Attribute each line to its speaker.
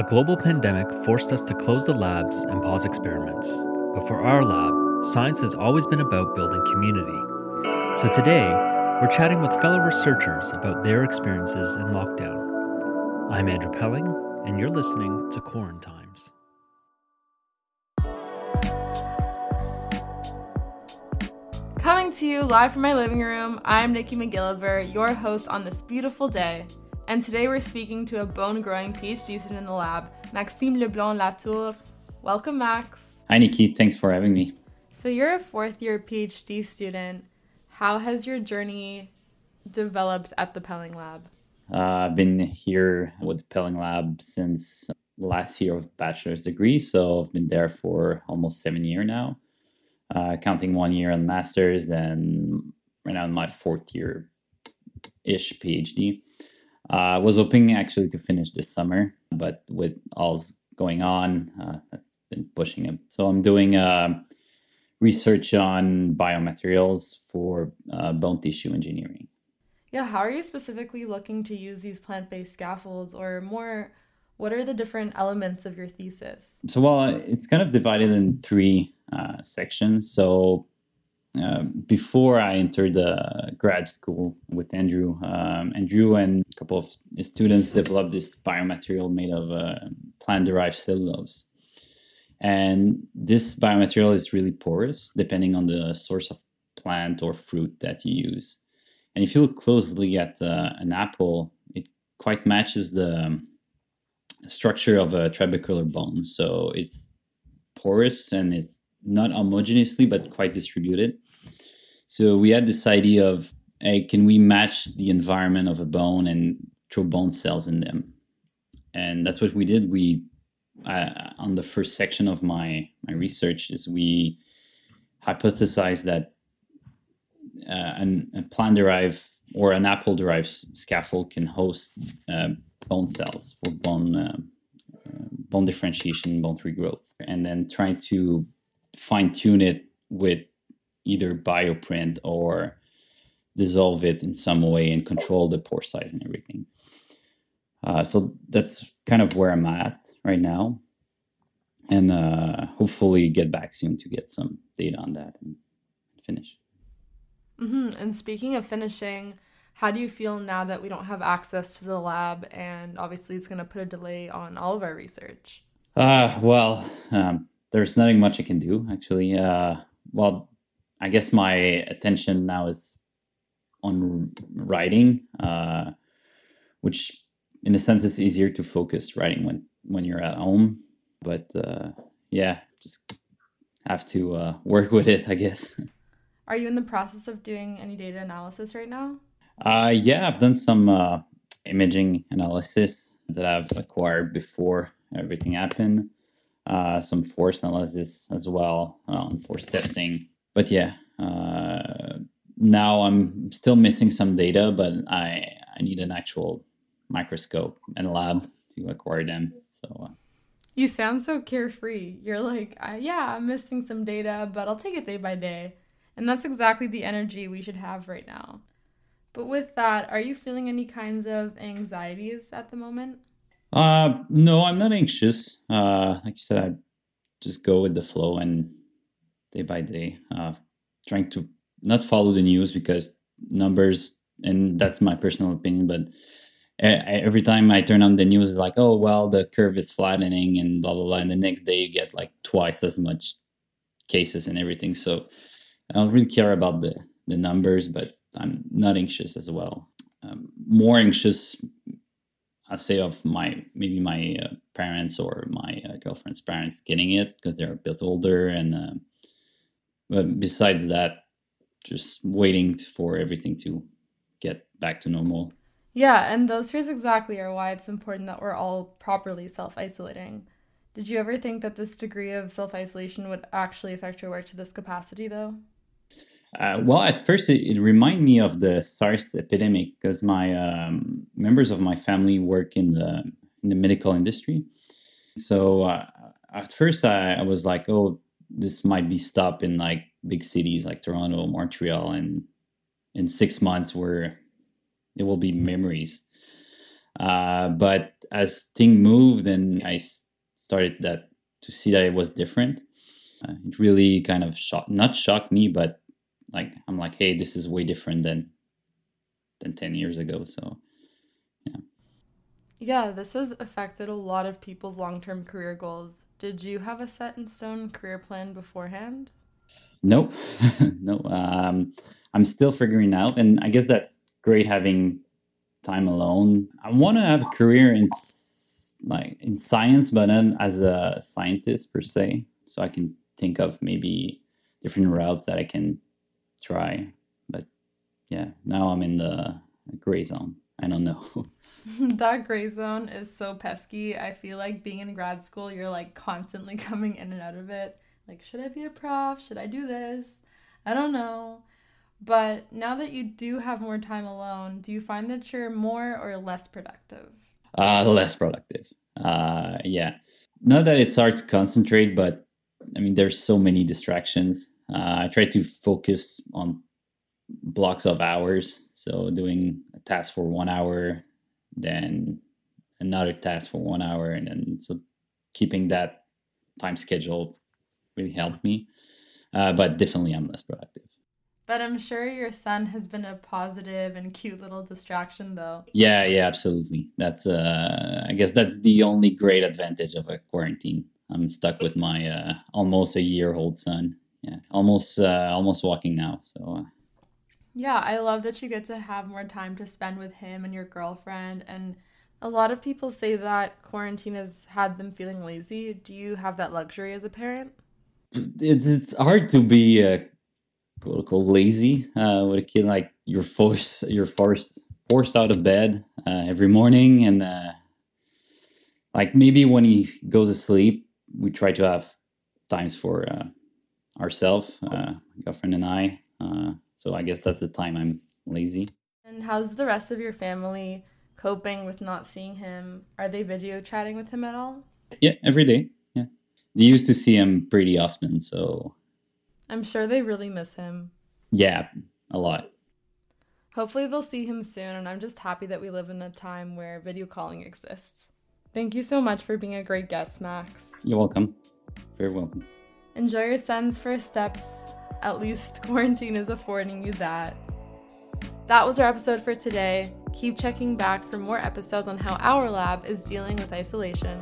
Speaker 1: A global pandemic forced us to close the labs and pause experiments. But for our lab, science has always been about building community. So today, we're chatting with fellow researchers about their experiences in lockdown. I'm Andrew Pelling, and you're listening to Quarantimes.
Speaker 2: Coming to you live from my living room, I'm Nikki McGilliver, your host on this beautiful day. And today we're speaking to a bone growing PhD student in the lab, Maxime Leblanc Latour. Welcome, Max.
Speaker 3: Hi, Nikki. Thanks for having me.
Speaker 2: So, you're a fourth year PhD student. How has your journey developed at the Pelling Lab?
Speaker 3: Uh, I've been here with the Pelling Lab since last year of bachelor's degree, so I've been there for almost seven years now, uh, counting one year on master's, then right now in my fourth year ish PhD. I uh, was hoping actually to finish this summer, but with all's going on, uh, that's been pushing it. So I'm doing uh, research on biomaterials for uh, bone tissue engineering.
Speaker 2: Yeah, how are you specifically looking to use these plant based scaffolds, or more, what are the different elements of your thesis?
Speaker 3: So, well, it's kind of divided in three uh, sections. So, uh, before I entered the grad school with Andrew, um, Andrew and a couple of students developed this biomaterial made of uh, plant derived cellulose. And this biomaterial is really porous depending on the source of plant or fruit that you use. And if you look closely at uh, an apple, it quite matches the structure of a trabecular bone. So it's porous and it's not homogeneously but quite distributed. So we had this idea of hey, can we match the environment of a bone and throw bone cells in them? And that's what we did. We uh, on the first section of my my research is we hypothesized that uh, an, a plant derived or an apple derived scaffold can host uh, bone cells for bone uh, uh, bone differentiation, bone regrowth, and then trying to fine tune it with either bioprint or dissolve it in some way and control the pore size and everything. Uh, so that's kind of where I'm at right now, and uh, hopefully get back soon to get some data on that and finish.
Speaker 2: Mm-hmm. And speaking of finishing, how do you feel now that we don't have access to the lab, and obviously it's going to put a delay on all of our research?
Speaker 3: Uh, well, um, there's nothing much I can do actually. Uh, well, I guess my attention now is on writing, uh, which in a sense is easier to focus writing when when you're at home. But uh, yeah, just have to uh, work with it, I guess.
Speaker 2: Are you in the process of doing any data analysis right now?
Speaker 3: Uh, yeah, I've done some uh, imaging analysis that I've acquired before everything happened uh, some force analysis as well on force testing. But yeah, uh, now I'm still missing some data, but I I need an actual microscope and lab to acquire them. So. Uh,
Speaker 2: you sound so carefree. You're like, yeah, I'm missing some data, but I'll take it day by day. And that's exactly the energy we should have right now. But with that, are you feeling any kinds of anxieties at the moment?
Speaker 3: Uh, no, I'm not anxious. Uh, like you said, I just go with the flow and day by day, uh, trying to not follow the news because numbers, and that's my personal opinion, but every time I turn on the news, it's like, oh, well, the curve is flattening and blah, blah, blah. And the next day you get like twice as much cases and everything. So I don't really care about the, the numbers, but I'm not anxious as well. Um, more anxious I say of my maybe my uh, parents or my uh, girlfriend's parents getting it because they're a bit older and uh, but besides that just waiting for everything to get back to normal.
Speaker 2: Yeah and those fears exactly are why it's important that we're all properly self-isolating. Did you ever think that this degree of self-isolation would actually affect your work to this capacity though
Speaker 3: uh, well, at first, it, it reminded me of the SARS epidemic because my um, members of my family work in the in the medical industry. So uh, at first, I, I, was like, "Oh, this might be stopped in like big cities like Toronto, Montreal, and in six months, where it will be memories." Uh, but as thing moved and I started that to see that it was different, uh, it really kind of shocked, not shocked me, but like I'm like, hey, this is way different than than 10 years ago. So yeah.
Speaker 2: Yeah, this has affected a lot of people's long-term career goals. Did you have a set in stone career plan beforehand?
Speaker 3: Nope, no. Um, I'm still figuring out, and I guess that's great having time alone. I want to have a career in like in science, but then as a scientist per se, so I can think of maybe different routes that I can try. But yeah, now I'm in the gray zone. I don't know.
Speaker 2: that gray zone is so pesky. I feel like being in grad school, you're like constantly coming in and out of it. Like, should I be a prof? Should I do this? I don't know. But now that you do have more time alone, do you find that you're more or less productive?
Speaker 3: Uh, less productive. Uh, yeah. Not that it's hard to concentrate, but I mean, there's so many distractions. Uh, I try to focus on blocks of hours. So doing a task for one hour, then another task for one hour, and then so keeping that time schedule really helped me. Uh, but definitely, I'm less productive.
Speaker 2: But I'm sure your son has been a positive and cute little distraction, though.
Speaker 3: Yeah, yeah, absolutely. That's, uh, I guess, that's the only great advantage of a quarantine. I'm stuck with my uh, almost a year old son. Yeah, almost, uh, almost walking now. So. Uh,
Speaker 2: yeah, I love that you get to have more time to spend with him and your girlfriend. And a lot of people say that quarantine has had them feeling lazy. Do you have that luxury as a parent?
Speaker 3: It's it's hard to be uh, quote unquote lazy uh, with a kid like you're forced you're forced forced out of bed uh, every morning and uh, like maybe when he goes to sleep we try to have times for uh, ourselves uh, girlfriend and i uh, so i guess that's the time i'm lazy
Speaker 2: and how's the rest of your family coping with not seeing him are they video chatting with him at all
Speaker 3: yeah every day yeah they used to see him pretty often so
Speaker 2: I'm sure they really miss him.
Speaker 3: Yeah, a lot.
Speaker 2: Hopefully, they'll see him soon, and I'm just happy that we live in a time where video calling exists. Thank you so much for being a great guest, Max.
Speaker 3: You're welcome. Very welcome.
Speaker 2: Enjoy your son's first steps. At least quarantine is affording you that. That was our episode for today. Keep checking back for more episodes on how our lab is dealing with isolation.